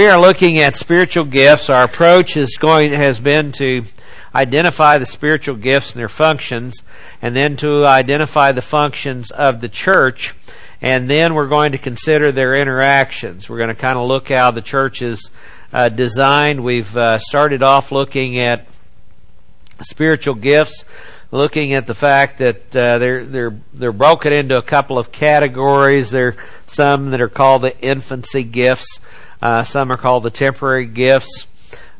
We are looking at spiritual gifts. Our approach is going has been to identify the spiritual gifts and their functions, and then to identify the functions of the church, and then we're going to consider their interactions. We're going to kind of look how the church is uh, designed. We've uh, started off looking at spiritual gifts, looking at the fact that uh, they're they're they're broken into a couple of categories. There are some that are called the infancy gifts. Uh, some are called the temporary gifts.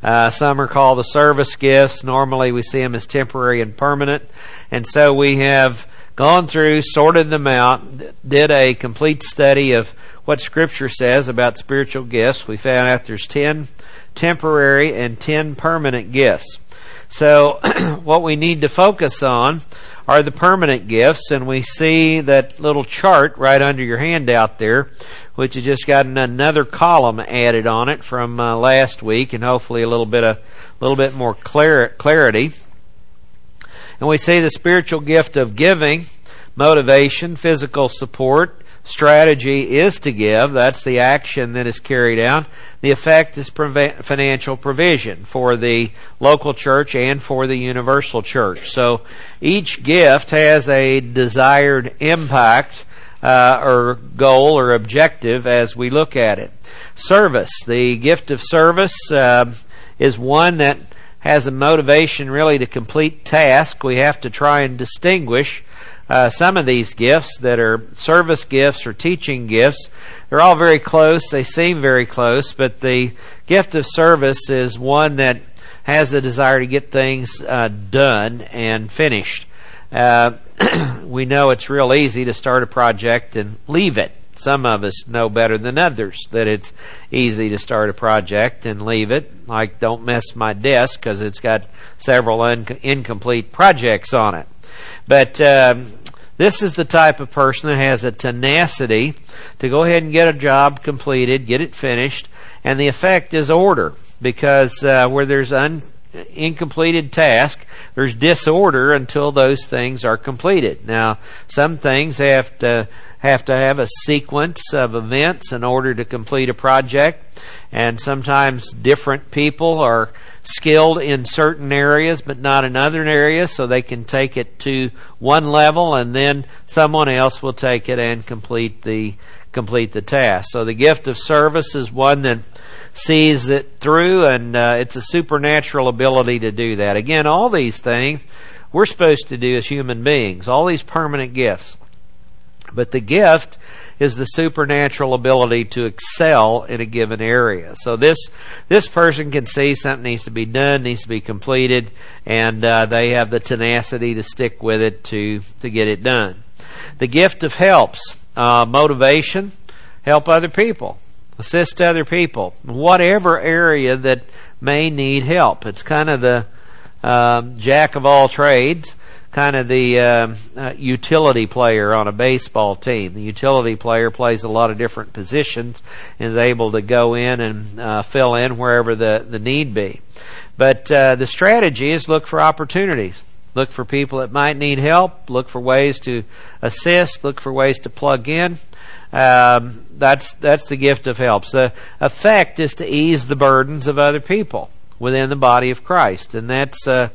Uh, some are called the service gifts. Normally we see them as temporary and permanent. And so we have gone through, sorted them out, did a complete study of what Scripture says about spiritual gifts. We found out there's 10 temporary and 10 permanent gifts. So what we need to focus on are the permanent gifts, and we see that little chart right under your handout there which has just got another column added on it from uh, last week, and hopefully a little bit a little bit more clear, clarity. And we see the spiritual gift of giving, motivation, physical support, strategy is to give. That's the action that is carried out. The effect is financial provision for the local church and for the universal church. So each gift has a desired impact uh, or goal or objective as we look at it. Service. The gift of service uh, is one that has a motivation really to complete task. We have to try and distinguish uh, some of these gifts that are service gifts or teaching gifts. They're all very close. They seem very close, but the gift of service is one that has the desire to get things uh, done and finished. Uh, we know it's real easy to start a project and leave it. Some of us know better than others that it's easy to start a project and leave it. Like, don't mess my desk because it's got several un- incomplete projects on it. But um, this is the type of person that has a tenacity to go ahead and get a job completed, get it finished, and the effect is order because uh, where there's un- incompleted task, there's disorder until those things are completed. Now, some things have to have to have a sequence of events in order to complete a project, and sometimes different people are skilled in certain areas but not in other areas, so they can take it to one level and then someone else will take it and complete the complete the task. So the gift of service is one that sees it through, and uh, it's a supernatural ability to do that. Again, all these things we're supposed to do as human beings, all these permanent gifts. But the gift is the supernatural ability to excel in a given area. So this this person can see something needs to be done, needs to be completed, and uh, they have the tenacity to stick with it to to get it done. The gift of helps, uh, motivation, help other people assist other people, whatever area that may need help. It's kind of the um, jack of all trades, kind of the uh, uh, utility player on a baseball team. The utility player plays a lot of different positions and is able to go in and uh, fill in wherever the, the need be. But uh, the strategy is look for opportunities. Look for people that might need help. Look for ways to assist. Look for ways to plug in. Um, that's that's the gift of helps. The effect is to ease the burdens of other people within the body of Christ, and that's a,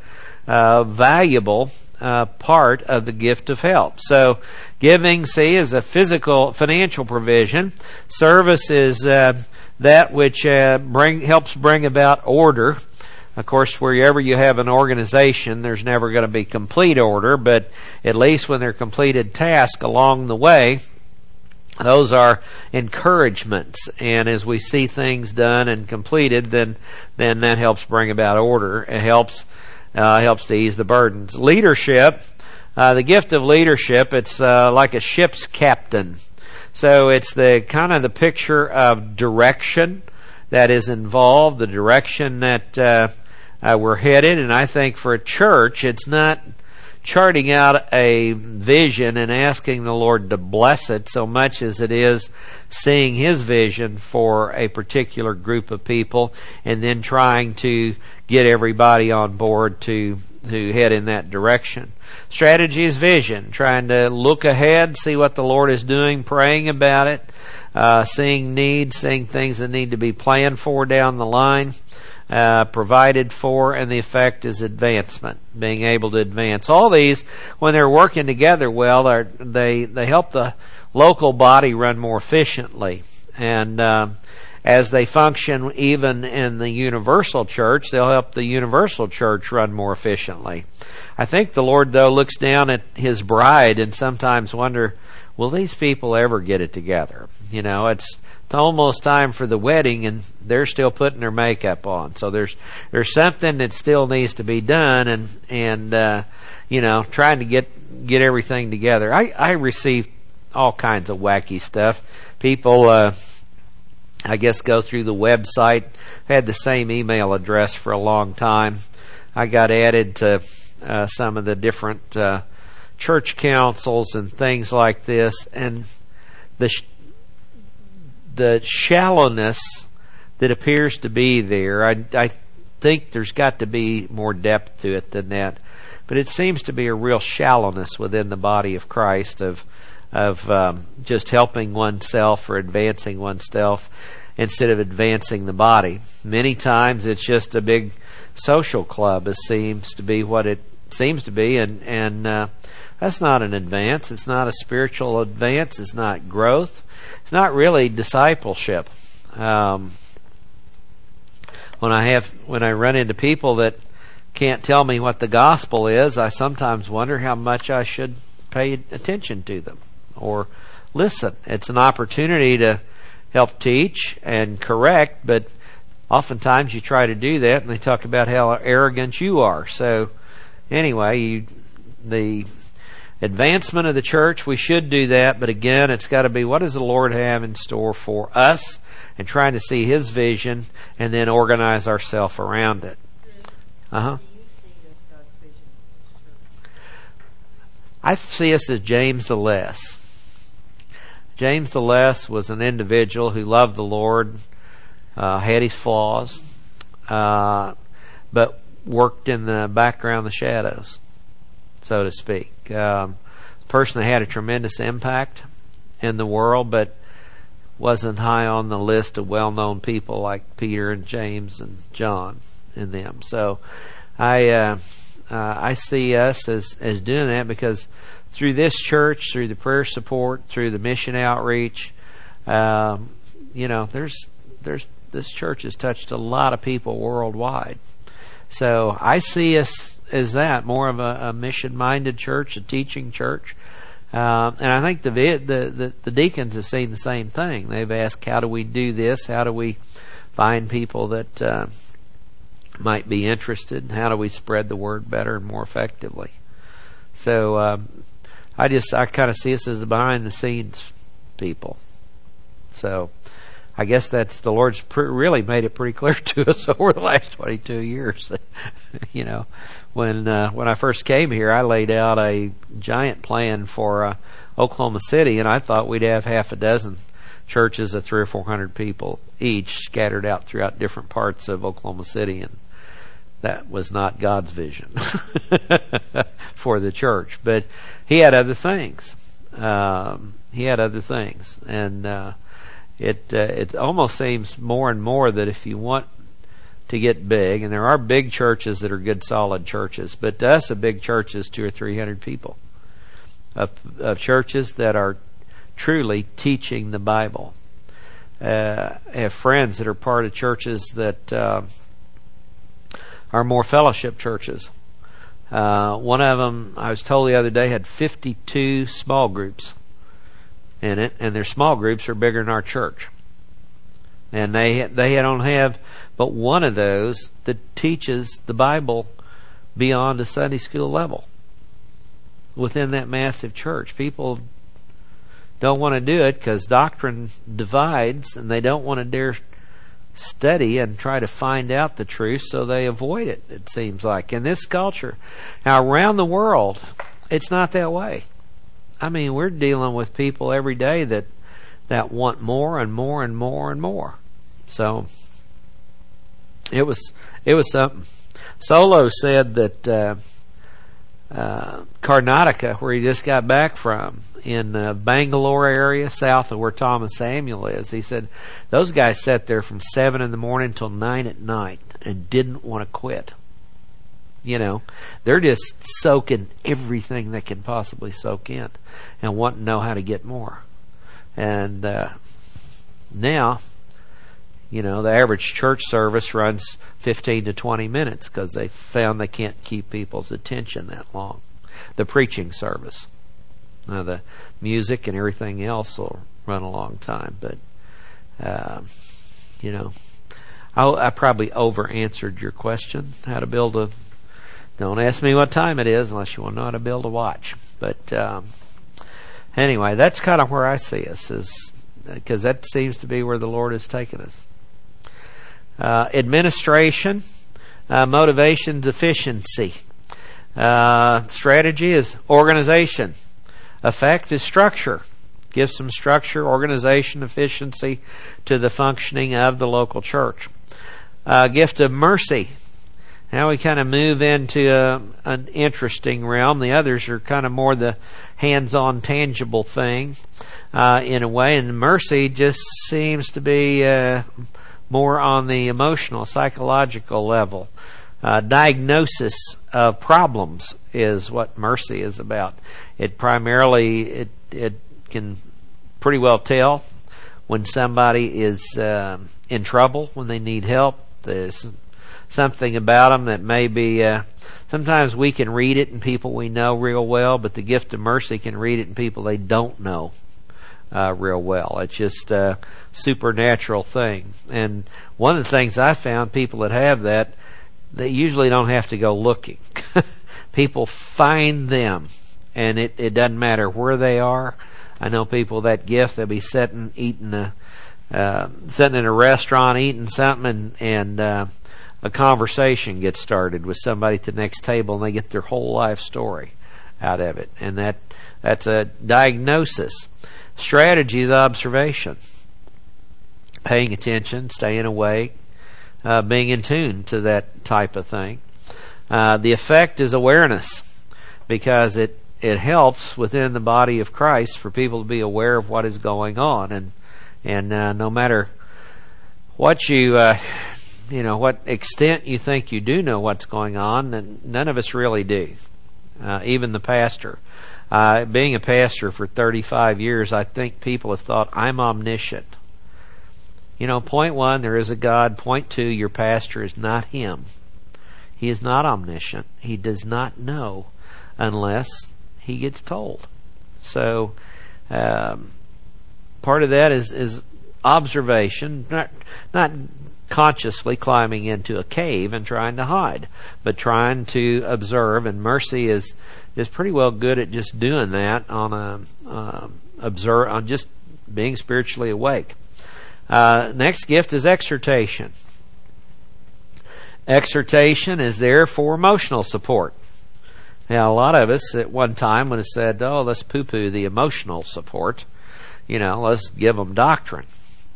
a valuable uh, part of the gift of help. So, giving, see, is a physical, financial provision. Service is uh, that which uh, bring helps bring about order. Of course, wherever you have an organization, there's never going to be complete order, but at least when they're completed tasks along the way, those are encouragements and as we see things done and completed then then that helps bring about order it helps uh, helps to ease the burdens. Leadership uh, the gift of leadership it's uh, like a ship's captain. So it's the kind of the picture of direction that is involved the direction that uh, uh, we're headed. And i think for a church it's not charting out a vision and asking the Lord to bless it so much as it is seeing His vision for a particular group of people and then trying to get everybody on board to who head in that direction. Strategy is vision, trying to look ahead, see what the Lord is doing, praying about it, uh, seeing needs, seeing things that need to be planned for down the line, uh, provided for, and the effect is advancement, being able to advance. All these, when they're working together well, they they help the local body run more efficiently, and uh, as they function even in the universal church, they'll help the universal church run more efficiently. I think the Lord, though, looks down at his bride and sometimes wonder, will these people ever get it together? You know, it's, almost time for the wedding and they're still putting their makeup on. So there's, there's something that still needs to be done and, and, uh, you know, trying to get, get everything together. I, I receive all kinds of wacky stuff. People, uh, I guess go through the website. had the same email address for a long time. I got added to uh, some of the different uh, church councils and things like this, and the sh- the shallowness that appears to be there. I, I think there's got to be more depth to it than that, but it seems to be a real shallowness within the body of Christ of of um, just helping oneself or advancing oneself instead of advancing the body. Many times it's just a big social club. It seems to be what it seems to be, and and uh, that's not an advance. It's not a spiritual advance. It's not growth. It's not really discipleship. Um, when I have when I run into people that can't tell me what the gospel is, I sometimes wonder how much I should pay attention to them or listen. It's an opportunity to help teach and correct, but oftentimes you try to do that and they talk about how arrogant you are. So anyway, you, the advancement of the church, we should do that, but again, it's got to be what does the Lord have in store for us and trying to see His vision and then organize ourselves around it. Uh huh. I see us as James the Less. James the Less was an individual who loved the Lord, uh, had his flaws, uh, but worked in the background, the shadows, so to speak. Um, person that had a tremendous impact in the world, but wasn't high on the list of well-known people like Peter and James and John and them. So I uh, uh, I see us as as doing that because through this church, through the prayer support, through the mission outreach, um, you know, there's there's this church has touched a lot of people worldwide. So I see us as that more of a, a mission-minded church, a teaching church. Uh, and I think the, the, the the deacons have seen the same thing. They've asked, "How do we do this? How do we find people that uh, might be interested? How do we spread the word better and more effectively?" So um, I just I kind of see us as the behind the scenes people. So I guess that's the Lord's pre- really made it pretty clear to us over the last 22 years. you know, when uh, when I first came here, I laid out a giant plan for uh, Oklahoma City, and I thought we'd have half a dozen churches of three or four hundred people each scattered out throughout different parts of Oklahoma City, and that was not God's vision for the church. But he had other things. Um, he had other things, and uh, it uh, it almost seems more and more that if you want to get big, and there are big churches that are good, solid churches, but to us, a big church is two or three hundred people of, of churches that are truly teaching the Bible. Uh, I have friends that are part of churches that uh, are more fellowship churches. Uh, one of them, I was told the other day, had 52 small groups in it, and their small groups are bigger than our church. And they they don't have but one of those that teaches the Bible beyond a Sunday school level within that massive church. People don't want to do it because doctrine divides, and they don't want to dare study and try to find out the truth, so they avoid it, it seems like. In this culture, now around the world, it's not that way. I mean, we're dealing with people every day that that want more and more and more and more. So it was it was something. Solo said that uh, uh, Karnataka, where he just got back from, in the Bangalore area, south of where Thomas Samuel is. He said those guys sat there from seven in the morning till nine at night and didn't want to quit. You know, they're just soaking everything they can possibly soak in and want to know how to get more. And uh, now, you know, the average church service runs 15 to 20 minutes because they found they can't keep people's attention that long. The preaching service. Now, the music and everything else will run a long time, but, uh, you know, I, I probably over answered your question how to build a don't ask me what time it is unless you want to know how to build a watch. But um, anyway, that's kind of where I see us, is because that seems to be where the Lord has taken us. Uh, administration, uh, motivations, efficiency. Uh, strategy is organization. Effect is structure. Give some structure, organization, efficiency to the functioning of the local church. Uh, gift of mercy now we kind of move into a, an interesting realm. The others are kind of more the hands-on, tangible thing uh, in a way, and mercy just seems to be uh, more on the emotional, psychological level. Uh, diagnosis of problems is what mercy is about. It primarily it it can pretty well tell when somebody is uh, in trouble, when they need help. There's something about them that maybe uh, sometimes we can read it in people we know real well, but the gift of mercy can read it in people they don't know uh, real well. It's just a supernatural thing. And one of the things I found people that have that, they usually don't have to go looking. people find them, and it, it doesn't matter where they are. I know people that gift they'll be sitting eating a uh, sitting in a restaurant eating something and and uh, a conversation gets started with somebody at the next table and they get their whole life story out of it. And that that's a diagnosis. Strategy is observation. Paying attention, staying awake, uh, being in tune to that type of thing. Uh, the effect is awareness because it, it helps within the body of Christ for people to be aware of what is going on. And, and uh, no matter what you uh, you know what extent you think you do know what's going on, and none of us really do. Uh, even the pastor. Uh, being a pastor for 35 years, I think people have thought I'm omniscient. You know, point one, there is a God. Point two, your pastor is not him. He is not omniscient. He does not know unless he gets told. So, um, part of that is, is observation, not not consciously climbing into a cave and trying to hide, but trying to observe. And mercy is is pretty well good at just doing that on a uh, observe on just being spiritually awake. Uh, next gift is exhortation. Exhortation is there for emotional support. Now, a lot of us at one time would have said, "Oh, let's poo-poo the emotional support." You know, let's give them doctrine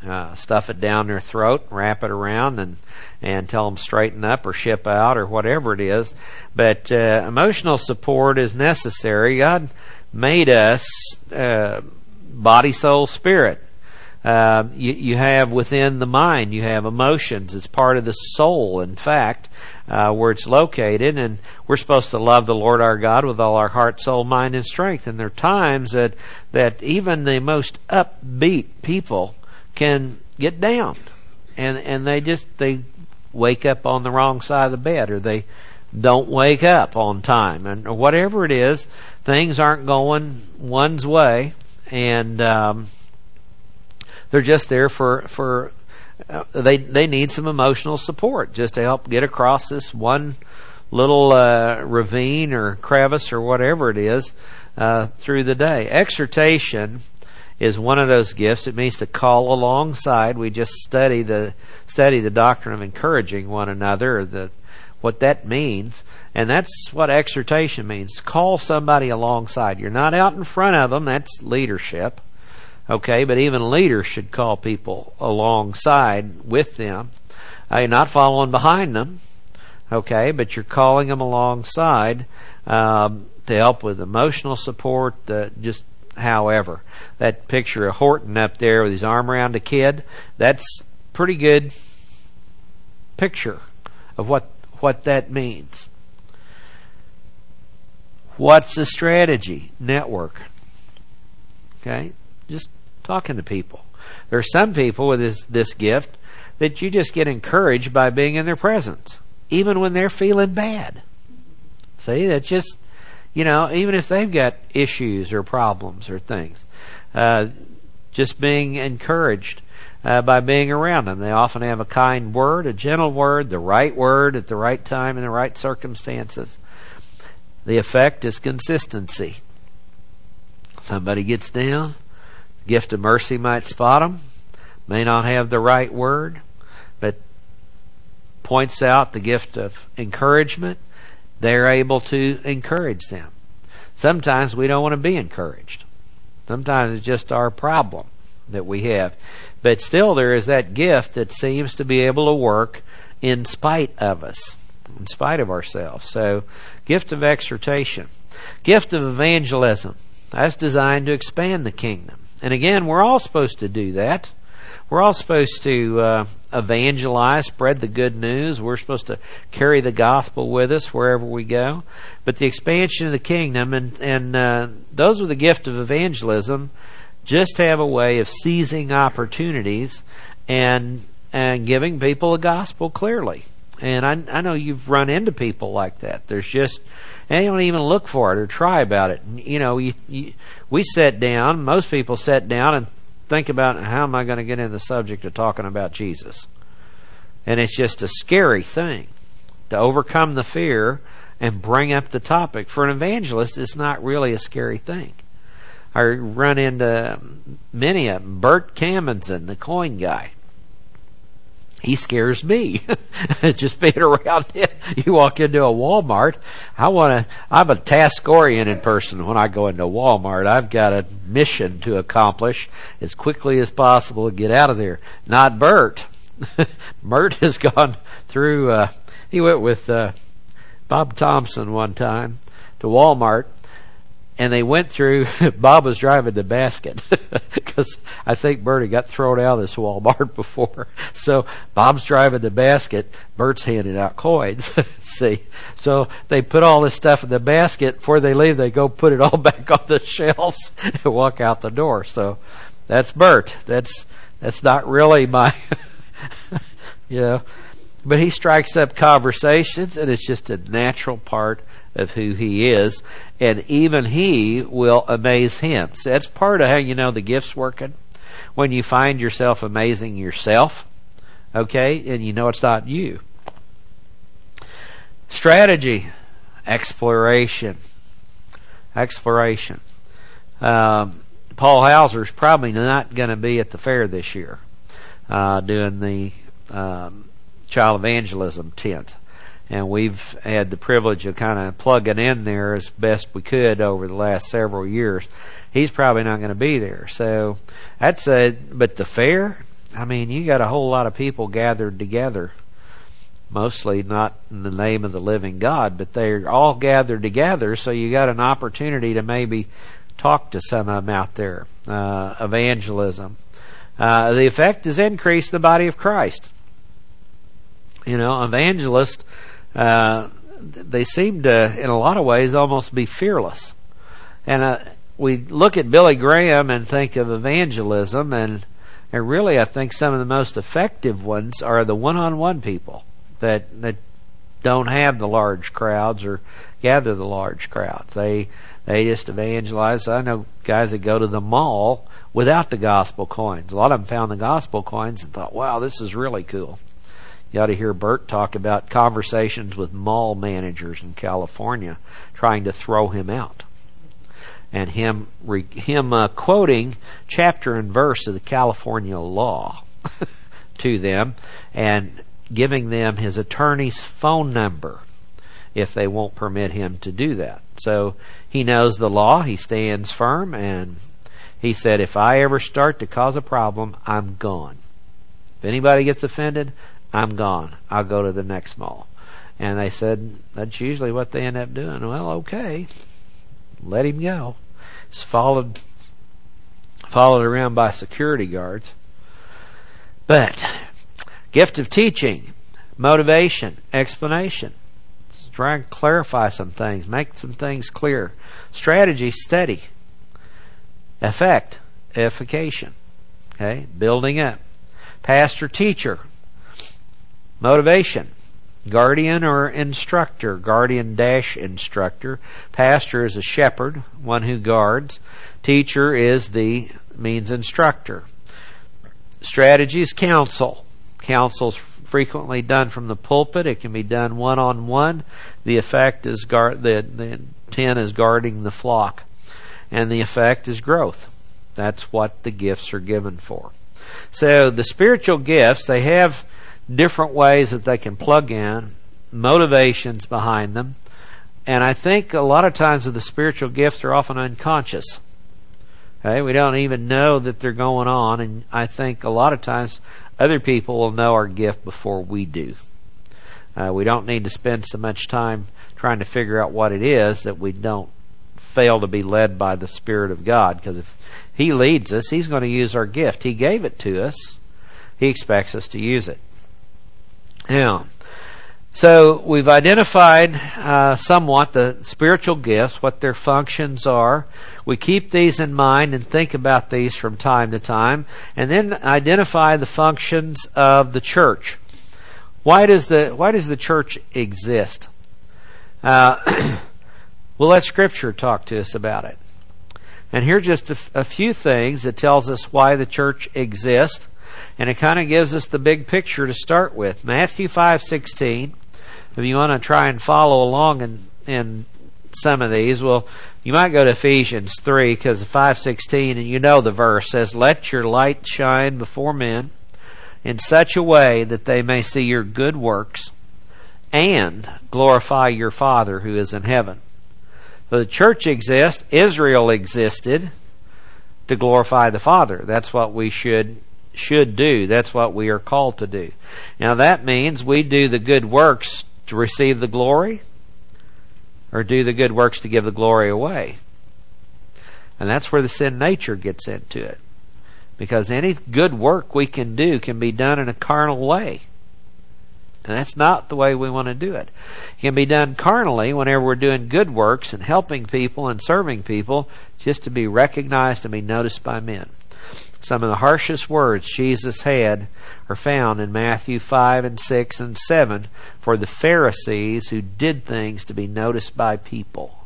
uh, stuff it down their throat, wrap it around, and and tell them straighten up or ship out or whatever it is. But uh, emotional support is necessary. God made us uh, body, soul, spirit. Uh, you, you have within the mind, you have emotions. It's part of the soul, in fact, uh, where it's located. And we're supposed to love the Lord our God with all our heart, soul, mind, and strength. And there are times that, that even the most upbeat people can get down. And and they just they wake up on the wrong side of the bed or they don't wake up on time. And or whatever it is things aren't going one's way. And um, they're just there for for uh, they they need some emotional support just to help get across this one little uh, ravine or crevice or whatever it is uh, through the day. Exhortation is one of those gifts. It means to call alongside. We just study the study the doctrine of encouraging one another, the what that means, and that's what exhortation means. Call somebody alongside. You're not out in front of them. That's leadership. Okay, but even leaders should call people alongside with them. Uh, you're not following behind them. Okay, but you're calling them alongside um, to help with emotional support, uh, just however. That picture of Horton up there with his arm around a kid, that's pretty good picture of what what that means. What's the strategy? Network. Okay? Just talking to people. There are some people with this, this gift that you just get encouraged by being in their presence, even when they're feeling bad. See, that's just, you know, even if they've got issues or problems or things, uh, just being encouraged uh, by being around them. They often have a kind word, a gentle word, the right word at the right time in the right circumstances. The effect is consistency. Somebody gets down, gift of mercy might spot them, may not have the right word, but points out the gift of encouragement. They're able to encourage them. Sometimes we don't want to be encouraged. Sometimes it's just our problem that we have. But still, there is that gift that seems to be able to work in spite of us, in spite of ourselves. So, gift of exhortation, gift of evangelism. That's designed to expand the kingdom. And again, we're all supposed to do that. We're all supposed to uh, evangelize, spread the good news. We're supposed to carry the gospel with us wherever we go. But the expansion of the kingdom and and uh, those with the gift of evangelism just have a way of seizing opportunities and and giving people the gospel clearly. And I, I know you've run into people like that. There's just they don't even look for it or try about it. You know, you, you, we sit down. Most people sit down and think about how am I going to get in the subject of talking about Jesus, and it's just a scary thing to overcome the fear and bring up the topic. For an evangelist, it's not really a scary thing. I run into many of them. Bert Cammonson, the coin guy. He scares me. Just being around him. You walk into a Walmart. I want to, I'm a task oriented person when I go into Walmart. I've got a mission to accomplish as quickly as possible to get out of there. Not Bert. Bert has gone through, uh, he went with, uh, Bob Thompson one time to Walmart and they went through. Bob was driving the basket because I think Bertie got thrown out of this Walmart before. So Bob's driving the basket. Bert's handing out coins. See, so they put all this stuff in the basket. Before they leave, they go put it all back on the shelves and walk out the door. So that's Bert. That's that's not really my, you know. But he strikes up conversations, and it's just a natural part of who he is, and even he will amaze him. So that's part of how you know the gift's working. When you find yourself amazing yourself, okay, and you know it's not you. Strategy, exploration, exploration. Um, Paul Hauser's probably not going to be at the fair this year, uh, doing the um, child evangelism tent and we've had the privilege of kind of plugging in there as best we could over the last several years. He's probably not going to be there. So that's a, but the fair, I mean, you got a whole lot of people gathered together. Mostly not in the name of the living God, but they're all gathered together, so you got an opportunity to maybe talk to some of them out there. Uh, evangelism. Uh, the effect is increase the body of Christ. You know, evangelists uh, they seem to, in a lot of ways, almost be fearless. And uh, we look at Billy Graham and think of evangelism, and, and really, I think some of the most effective ones are the one-on-one people that that don't have the large crowds or gather the large crowds. They they just evangelize. I know guys that go to the mall without the gospel coins. A lot of them found the gospel coins and thought, "Wow, this is really cool." You ought to hear Bert talk about conversations with mall managers in California trying to throw him out. And him, re, him uh, quoting chapter and verse of the California law to them and giving them his attorney's phone number if they won't permit him to do that. So he knows the law, he stands firm, and he said, if I ever start to cause a problem, I'm gone. If anybody gets offended, I'm gone. I'll go to the next mall. And they said that's usually what they end up doing. Well, okay, let him go. He's followed followed around by security guards. But gift of teaching, motivation, explanation. Let's try and clarify some things, make some things clear. Strategy, steady. Effect, edification. Okay, building up. Pastor, teacher. Motivation, guardian or instructor, guardian dash instructor. Pastor is a shepherd, one who guards. Teacher is the means instructor. Strategy is counsel. Counsel is frequently done from the pulpit. It can be done one on one. The effect is guard, the, the intent is guarding the flock. And the effect is growth. That's what the gifts are given for. So the spiritual gifts, they have different ways that they can plug in, motivations behind them. And I think a lot of times the spiritual gifts are often unconscious. Okay, we don't even know that they're going on, and I think a lot of times other people will know our gift before we do. Uh, we don't need to spend so much time trying to figure out what it is that we don't fail to be led by the Spirit of God. Because if He leads us, He's going to use our gift. He gave it to us. He expects us to use it. Now, so we've identified uh, somewhat the spiritual gifts, what their functions are. We keep these in mind and think about these from time to time, and then identify the functions of the church. Why does the Why does the church exist? Uh, we'll let Scripture talk to us about it. And here are just a, a few things that tells us why the church exists and it kind of gives us the big picture to start with. Matthew 5:16. If you want to try and follow along in in some of these, well, you might go to Ephesians 3 because 5:16 and you know the verse says, "Let your light shine before men in such a way that they may see your good works and glorify your Father who is in heaven." The church exists, Israel existed to glorify the Father. That's what we should should do. That's what we are called to do. Now that means we do the good works to receive the glory or do the good works to give the glory away. And that's where the sin nature gets into it. Because any good work we can do can be done in a carnal way. And that's not the way we want to do it. It can be done carnally whenever we're doing good works and helping people and serving people just to be recognized and be noticed by men. Some of the harshest words Jesus had are found in Matthew 5 and 6 and 7 for the Pharisees who did things to be noticed by people.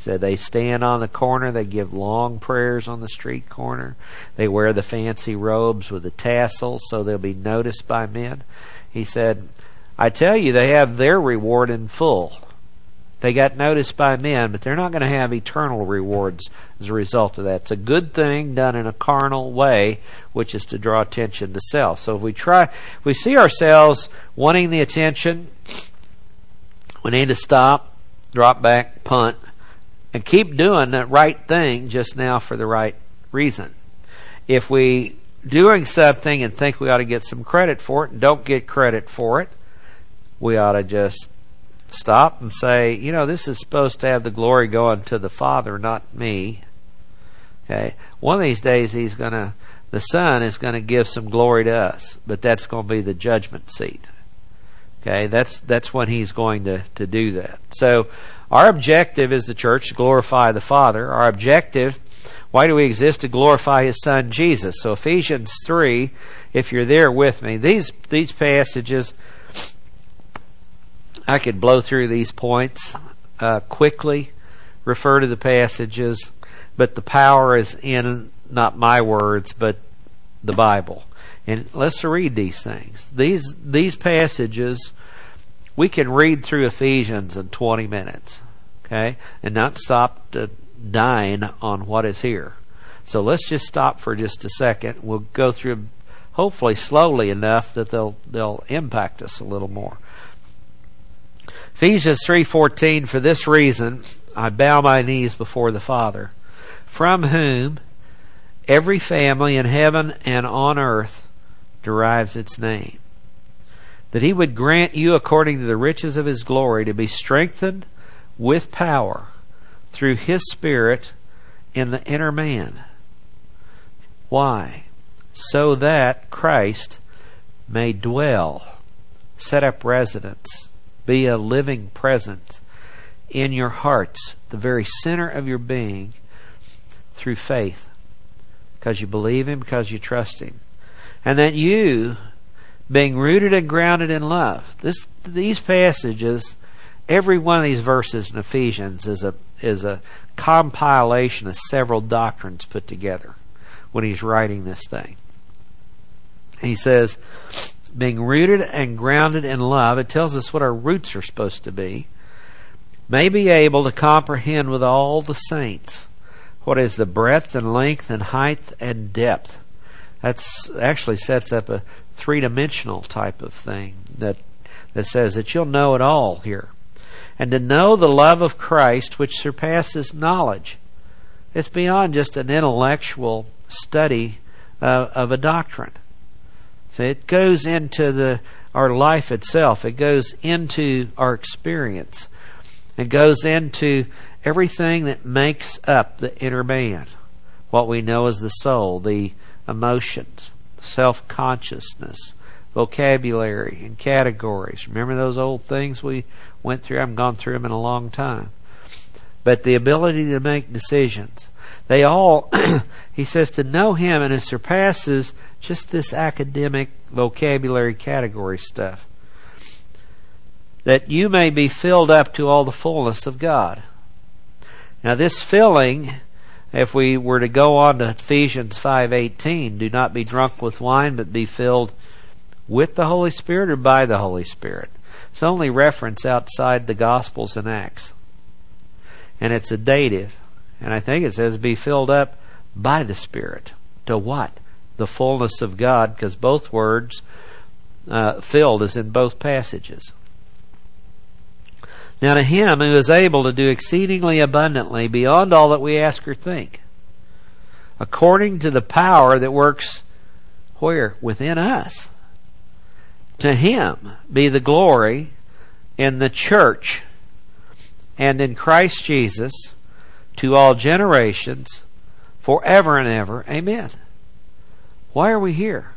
Said they stand on the corner, they give long prayers on the street corner, they wear the fancy robes with the tassels so they'll be noticed by men. He said, I tell you, they have their reward in full. They got noticed by men, but they're not going to have eternal rewards as a result of that. It's a good thing done in a carnal way, which is to draw attention to self. So if we try, if we see ourselves wanting the attention, we need to stop, drop back, punt, and keep doing the right thing just now for the right reason. If we doing something and think we ought to get some credit for it and don't get credit for it, we ought to just stop and say, you know, this is supposed to have the glory going to the Father, not me. Okay. One of these days he's gonna the Son is gonna give some glory to us, but that's gonna be the judgment seat. Okay, that's that's when he's going to, to do that. So our objective is the church to glorify the Father. Our objective why do we exist to glorify his son Jesus? So Ephesians three, if you're there with me, these these passages I could blow through these points uh, quickly, refer to the passages, but the power is in not my words, but the Bible. And let's read these things. These these passages we can read through Ephesians in 20 minutes, okay, and not stop to dine on what is here. So let's just stop for just a second. We'll go through hopefully slowly enough that they'll they'll impact us a little more. Ephesians 3:14 For this reason I bow my knees before the Father from whom every family in heaven and on earth derives its name. that he would grant you according to the riches of his glory to be strengthened with power through his spirit in the inner man. Why? So that Christ may dwell, set up residence, be a living presence in your hearts, the very center of your being, through faith. Because you believe Him, because you trust Him. And that you, being rooted and grounded in love, this, these passages, every one of these verses in Ephesians is a, is a compilation of several doctrines put together when he's writing this thing. He says, being rooted and grounded in love, it tells us what our roots are supposed to be, may be able to comprehend with all the saints what is the breadth and length and height and depth. That's actually sets up a three dimensional type of thing that that says that you'll know it all here. And to know the love of Christ which surpasses knowledge. It's beyond just an intellectual study uh, of a doctrine. So it goes into the our life itself. It goes into our experience. It goes into everything that makes up the inner man. What we know as the soul, the emotions, self consciousness, vocabulary, and categories. Remember those old things we went through? I haven't gone through them in a long time. But the ability to make decisions. They all, he says, to know him, and it surpasses just this academic vocabulary category stuff. That you may be filled up to all the fullness of God. Now, this filling, if we were to go on to Ephesians 5:18, do not be drunk with wine, but be filled with the Holy Spirit or by the Holy Spirit. It's only reference outside the Gospels and Acts. And it's a dative. And I think it says be filled up by the Spirit. To what? The fullness of God, because both words uh, filled is in both passages. Now, to him who is able to do exceedingly abundantly beyond all that we ask or think, according to the power that works where? Within us. To him be the glory in the church and in Christ Jesus to all generations forever and ever. Amen. Why are we here?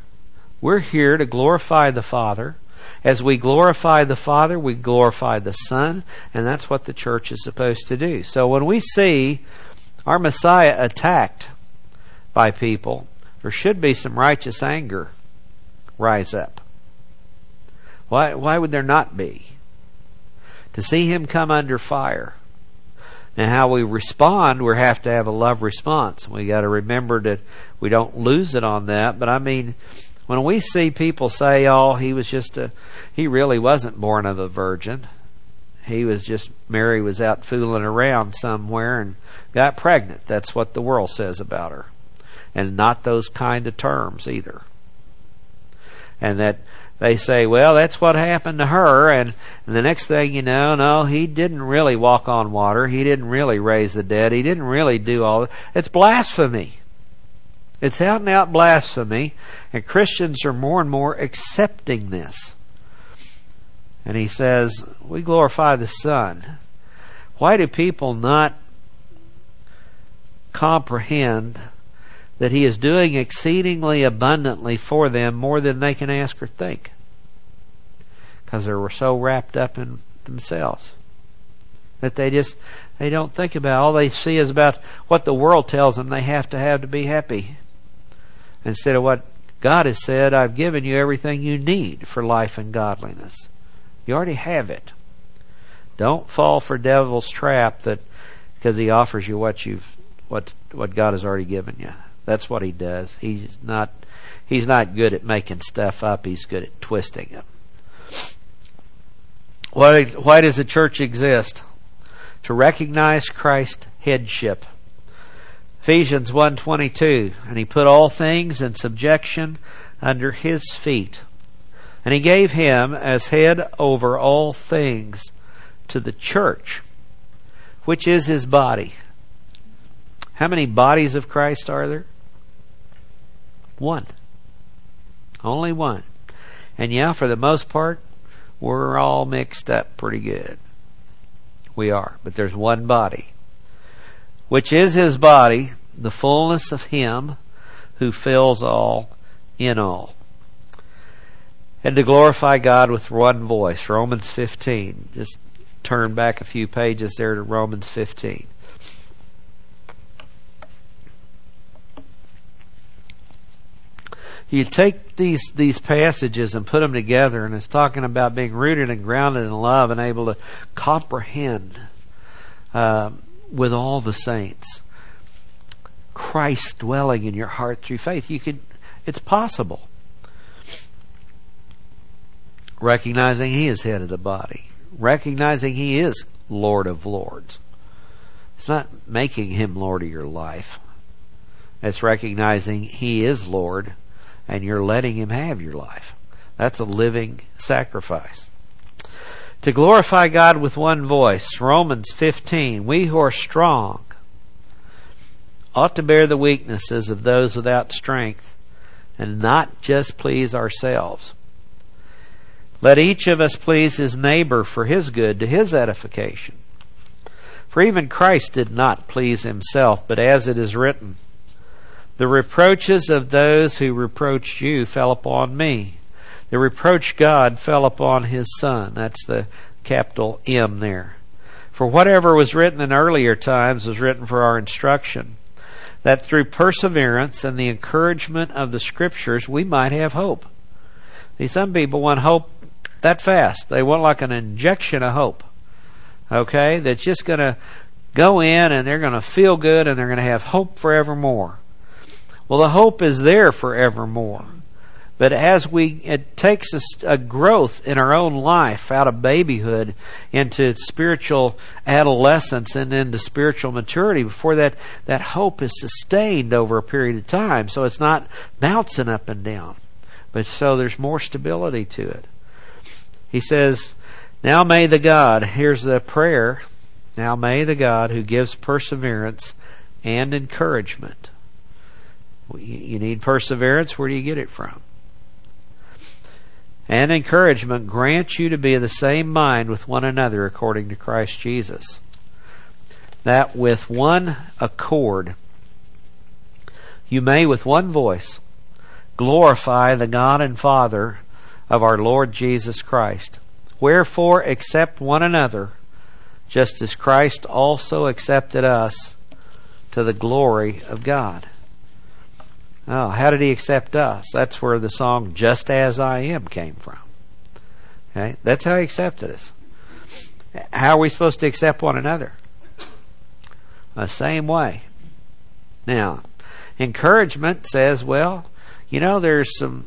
We're here to glorify the Father. As we glorify the Father, we glorify the Son, and that's what the church is supposed to do. So when we see our Messiah attacked by people, there should be some righteous anger rise up. Why, why would there not be? To see him come under fire. And how we respond, we have to have a love response. We got to remember that we don't lose it on that. But I mean, when we see people say, "Oh, he was just a," he really wasn't born of a virgin. He was just Mary was out fooling around somewhere and got pregnant. That's what the world says about her, and not those kind of terms either. And that they say, well, that's what happened to her, and, and the next thing you know, no, he didn't really walk on water. He didn't really raise the dead. He didn't really do all that. It's blasphemy. It's out and out blasphemy, and Christians are more and more accepting this. And he says, We glorify the Son. Why do people not comprehend that he is doing exceedingly abundantly for them more than they can ask or think? Because they were so wrapped up in themselves that they just they don't think about all they see is about what the world tells them they have to have to be happy instead of what God has said, I've given you everything you need for life and godliness. You already have it. Don't fall for devil's trap that because he offers you what you've what what God has already given you. That's what he does. He's not he's not good at making stuff up. He's good at twisting it. Why why does the church exist? To recognize Christ's headship Ephesians 1:22 and he put all things in subjection under his feet. And he gave him as head over all things to the church which is his body. How many bodies of Christ are there? One. Only one. And yeah for the most part we're all mixed up pretty good. We are. But there's one body, which is his body, the fullness of him who fills all in all. And to glorify God with one voice. Romans 15. Just turn back a few pages there to Romans 15. you take these these passages and put them together, and it's talking about being rooted and grounded in love and able to comprehend uh, with all the saints Christ dwelling in your heart through faith. You could, it's possible. Recognizing He is head of the body, recognizing He is Lord of Lords. It's not making Him Lord of your life. It's recognizing He is Lord and you're letting Him have your life. That's a living sacrifice. To glorify God with one voice, Romans 15, we who are strong ought to bear the weaknesses of those without strength and not just please ourselves. Let each of us please his neighbor for his good, to his edification. For even Christ did not please himself, but as it is written, the reproaches of those who reproached you fell upon me. The reproach God fell upon his son. That's the capital M there. For whatever was written in earlier times was written for our instruction, that through perseverance and the encouragement of the scriptures we might have hope. See, some people want hope that fast. They want like an injection of hope. Okay? That's just going to go in and they're going to feel good and they're going to have hope forevermore. Well, the hope is there forevermore. But as we, it takes a, a, growth in our own life out of babyhood into spiritual adolescence and into spiritual maturity before that, that hope is sustained over a period of time. So it's not bouncing up and down. But so there's more stability to it. He says, Now may the God, here's the prayer, now may the God who gives perseverance and encouragement you need perseverance. Where do you get it from? And encouragement grant you to be of the same mind with one another according to Christ Jesus. That with one accord you may with one voice glorify the God and Father of our Lord Jesus Christ. Wherefore accept one another, just as Christ also accepted us to the glory of God. Oh, how did he accept us? That's where the song Just As I Am came from. Okay? That's how he accepted us. How are we supposed to accept one another? The same way. Now, encouragement says, well, you know, there's some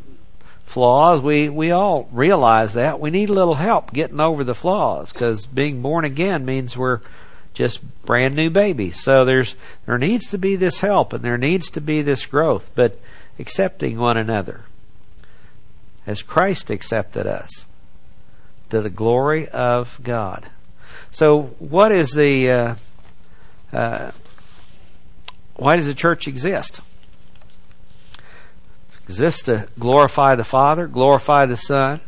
flaws. We we all realize that. We need a little help getting over the flaws because being born again means we're just brand new babies. So there's there needs to be this help and there needs to be this growth, but accepting one another as Christ accepted us to the glory of God. So what is the uh, uh, why does the church exist? Exists to glorify the Father, glorify the Son.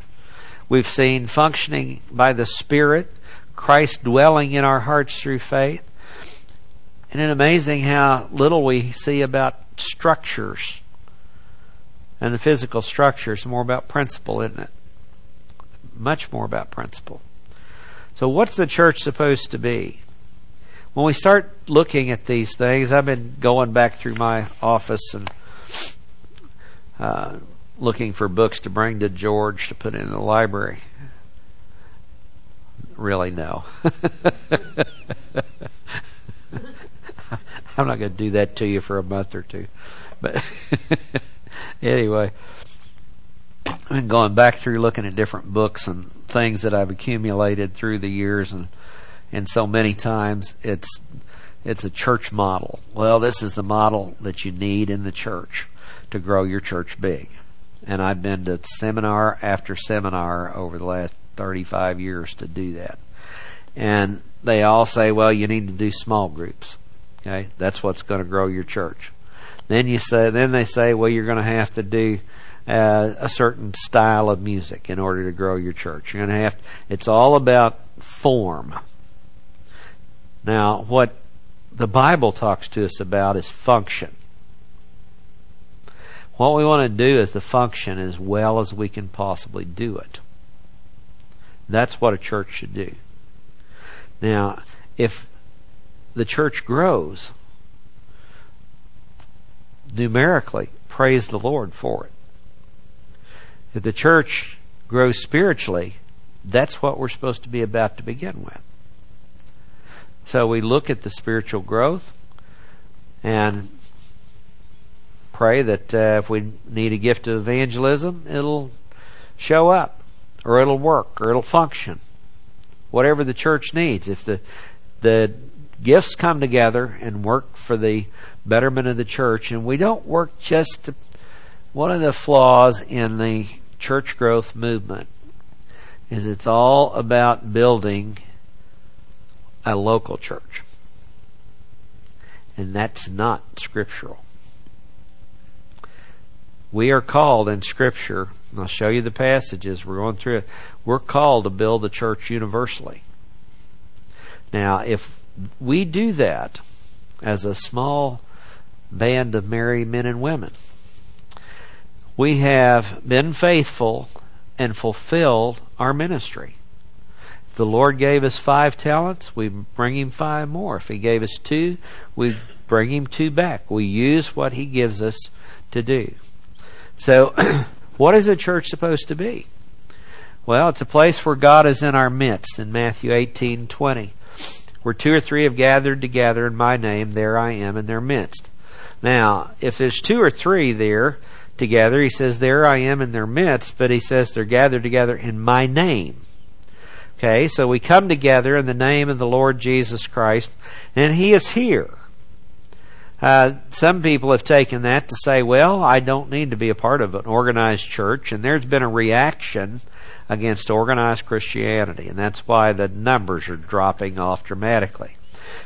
We've seen functioning by the Spirit Christ dwelling in our hearts through faith. Isn't it amazing how little we see about structures and the physical structures? More about principle, isn't it? Much more about principle. So, what's the church supposed to be? When we start looking at these things, I've been going back through my office and uh, looking for books to bring to George to put in the library really no. I'm not going to do that to you for a month or two. But anyway, I've been going back through looking at different books and things that I've accumulated through the years and and so many times it's it's a church model. Well, this is the model that you need in the church to grow your church big. And I've been to seminar after seminar over the last 35 years to do that. And they all say, well, you need to do small groups. Okay? That's what's going to grow your church. Then you say, then they say, well, you're going to have to do uh, a certain style of music in order to grow your church. You're going to have. It's all about form. Now, what the Bible talks to us about is function. What we want to do is the function as well as we can possibly do it. That's what a church should do. Now, if the church grows numerically, praise the Lord for it. If the church grows spiritually, that's what we're supposed to be about to begin with. So we look at the spiritual growth and pray that uh, if we need a gift of evangelism, it'll show up, or it'll work, or it'll function. Whatever the church needs. If the the gifts come together and work for the betterment of the church, and we don't work just to, one of the flaws in the church growth movement is it's all about building a local church. And that's not scriptural. We are called in Scripture, I'll show you the passages, we're going through it, we're called to build the church universally. Now, if we do that as a small band of merry men and women, we have been faithful and fulfilled our ministry. If the Lord gave us five talents, we bring him five more. If he gave us two, we bring him two back. We use what he gives us to do. So, what is a church supposed to be? Well, it's a place where God is in our midst in Matthew 18:20. Where two or three have gathered together in my name, there I am in their midst. Now, if there's two or three there together, he says, There I am in their midst, but he says they're gathered together in my name. Okay, so we come together in the name of the Lord Jesus Christ, and He is here. Uh, some people have taken that to say, well, I don't need to be a part of an organized church, and there's been a reaction against organized Christianity, and that's why the numbers are dropping off dramatically.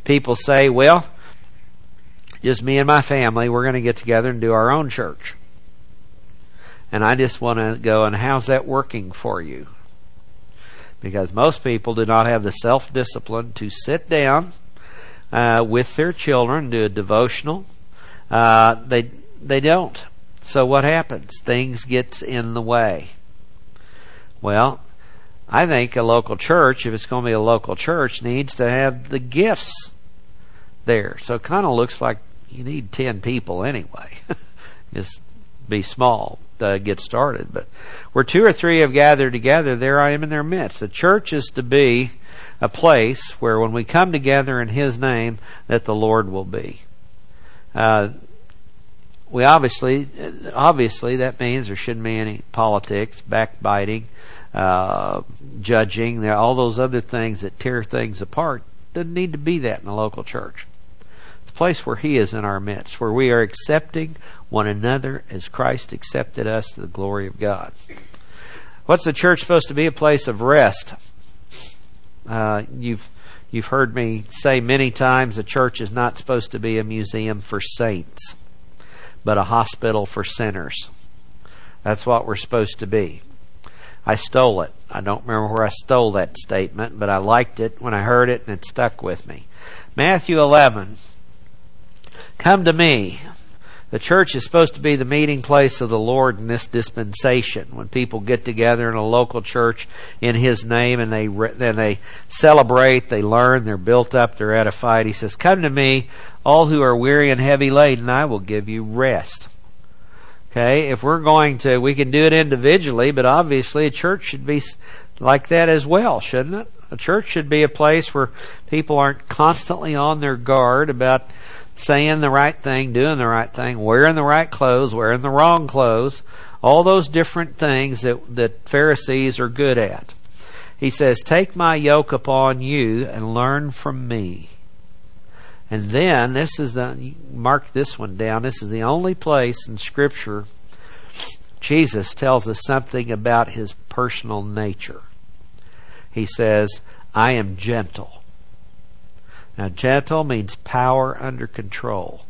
People say, well, just me and my family, we're going to get together and do our own church. And I just want to go, and how's that working for you? Because most people do not have the self discipline to sit down uh, with their children, do a devotional. Uh, they they don't. So what happens? Things get in the way. Well, I think a local church, if it's going to be a local church, needs to have the gifts there. So it kind of looks like you need ten people anyway. Just be small to get started. But where two or three have gathered together, there I am in their midst. The church is to be a place where when we come together in His name, that the Lord will be. Uh, we obviously, obviously, that means there shouldn't be any politics, backbiting, uh, judging, all those other things that tear things apart. Doesn't need to be that in a local church. It's a place where He is in our midst, where we are accepting one another as Christ accepted us to the glory of God. What's the church supposed to be? A place of rest. Uh, you've you've heard me say many times the church is not supposed to be a museum for saints, but a hospital for sinners. That's what we're supposed to be. I stole it. I don't remember where I stole that statement, but I liked it when I heard it and it stuck with me. Matthew 11. Come to me, the church is supposed to be the meeting place of the Lord in this dispensation. When people get together in a local church in His name and they and they celebrate, they learn, they're built up, they're edified. He says, "Come to me, all who are weary and heavy laden, I will give you rest." Okay, if we're going to, we can do it individually, but obviously a church should be like that as well, shouldn't it? A church should be a place where people aren't constantly on their guard about saying the right thing, doing the right thing, wearing the right clothes, wearing the wrong clothes, all those different things that, that Pharisees are good at. He says, Take my yoke upon you and learn from me. And then, this is the, mark this one down, this is the only place in Scripture Jesus tells us something about his personal nature. He says, I am gentle now, gentle means power under control.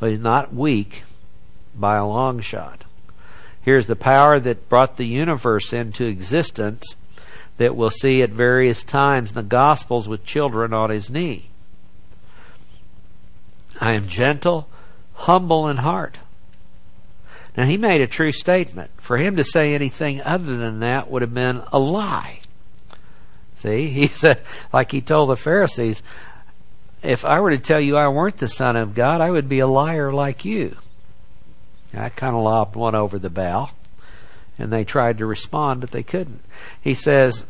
So he's not weak by a long shot. Here's the power that brought the universe into existence that we'll see at various times in the Gospels with children on his knee. I am gentle, humble in heart. Now he made a true statement. For him to say anything other than that would have been a lie. See, he said, like he told the Pharisees, if I were to tell you I weren't the Son of God, I would be a liar like you. I kind of lobbed one over the bow, and they tried to respond, but they couldn't. He says,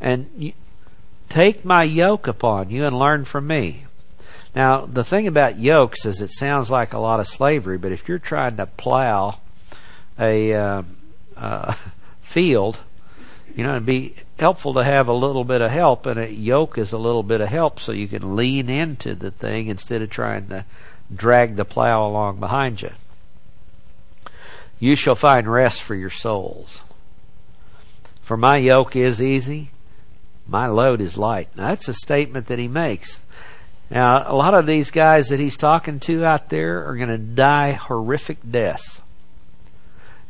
and take my yoke upon you and learn from me. Now, the thing about yokes is it sounds like a lot of slavery, but if you're trying to plow a uh, uh, field, you know, it'd be helpful to have a little bit of help, and a yoke is a little bit of help so you can lean into the thing instead of trying to drag the plow along behind you. You shall find rest for your souls. For my yoke is easy, my load is light. Now, that's a statement that he makes. Now, a lot of these guys that he's talking to out there are going to die horrific deaths.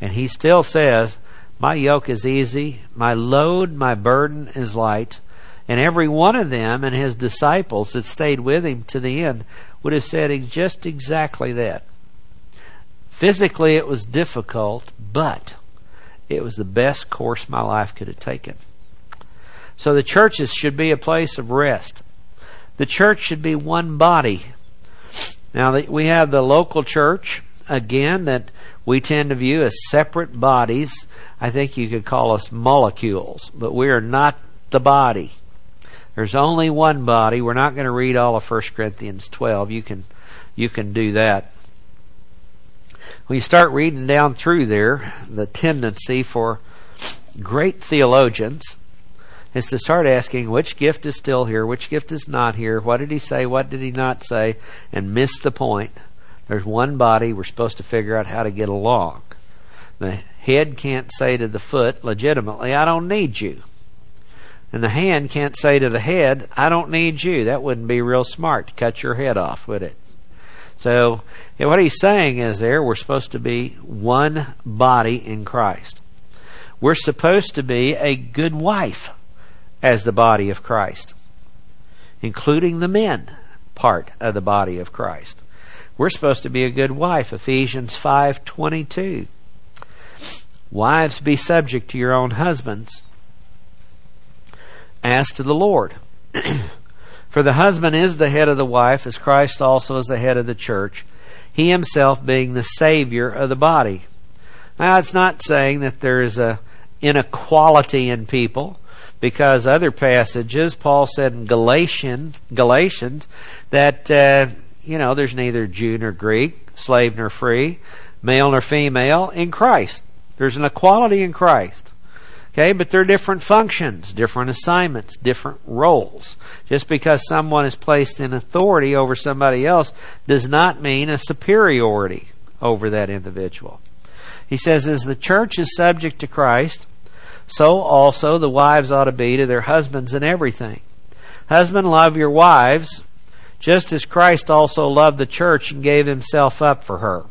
And he still says, My yoke is easy, my load, my burden is light. And every one of them and his disciples that stayed with him to the end would have said just exactly that. Physically, it was difficult, but it was the best course my life could have taken. So the churches should be a place of rest. The church should be one body. Now we have the local church again that we tend to view as separate bodies. I think you could call us molecules, but we are not the body. There's only one body. We're not going to read all of 1 Corinthians 12. You can you can do that. When you start reading down through there, the tendency for great theologians is to start asking which gift is still here, which gift is not here, what did he say, what did he not say, and miss the point. There's one body, we're supposed to figure out how to get along. The head can't say to the foot legitimately, I don't need you. And the hand can't say to the head, I don't need you. That wouldn't be real smart to cut your head off, would it? So, what he's saying is there, we're supposed to be one body in Christ. We're supposed to be a good wife as the body of Christ, including the men part of the body of Christ. We're supposed to be a good wife, Ephesians 5:22. Wives be subject to your own husbands as to the Lord. For the husband is the head of the wife as Christ also is the head of the church, he himself being the savior of the body. Now it's not saying that there is a inequality in people because other passages, Paul said in Galatians, Galatians that uh, you know there's neither Jew nor Greek, slave nor free, male nor female in Christ. There's an equality in Christ. Okay, but there are different functions, different assignments, different roles. Just because someone is placed in authority over somebody else does not mean a superiority over that individual. He says, as the church is subject to Christ, so also the wives ought to be to their husbands in everything. Husband, love your wives, just as Christ also loved the church and gave himself up for her,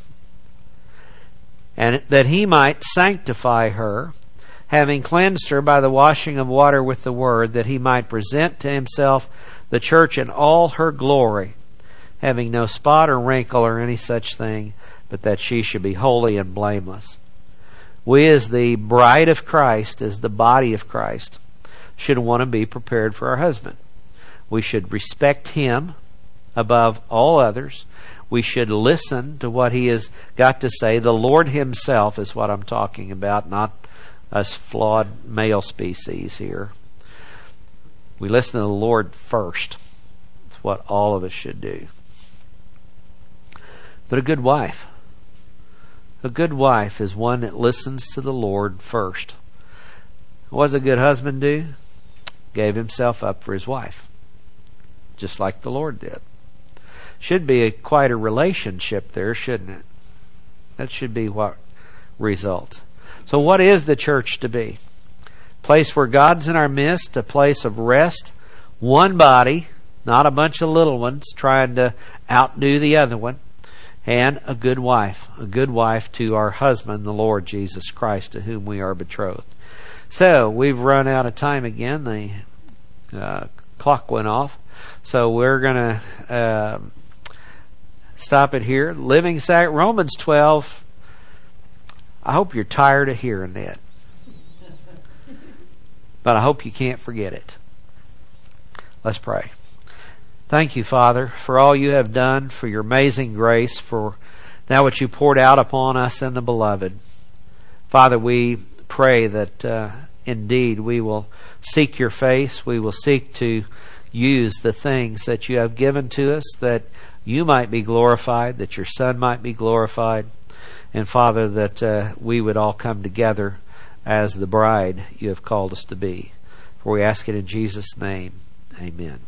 and that he might sanctify her, having cleansed her by the washing of water with the word, that he might present to himself the church in all her glory, having no spot or wrinkle or any such thing, but that she should be holy and blameless. We, as the bride of Christ, as the body of Christ, should want to be prepared for our husband. We should respect him above all others. We should listen to what he has got to say. The Lord himself is what I'm talking about, not us flawed male species here. We listen to the Lord first. It's what all of us should do. But a good wife a good wife is one that listens to the Lord first. What does a good husband do? Gave himself up for his wife, just like the Lord did. Should be a, quite a relationship there, shouldn't it? That should be what results. So, what is the church to be? Place where God's in our midst, a place of rest, one body, not a bunch of little ones trying to outdo the other one and a good wife, a good wife to our husband, the Lord Jesus Christ, to whom we are betrothed. So we've run out of time again. The uh, clock went off, so we're going to uh, stop it here. Living sac Romans twelve. I hope you're tired of hearing that, but I hope you can't forget it. Let's pray. Thank you, Father, for all you have done, for your amazing grace, for that which you poured out upon us in the beloved. Father, we pray that uh, indeed we will seek your face. We will seek to use the things that you have given to us that you might be glorified, that your Son might be glorified, and Father, that uh, we would all come together as the bride you have called us to be. For we ask it in Jesus' name. Amen.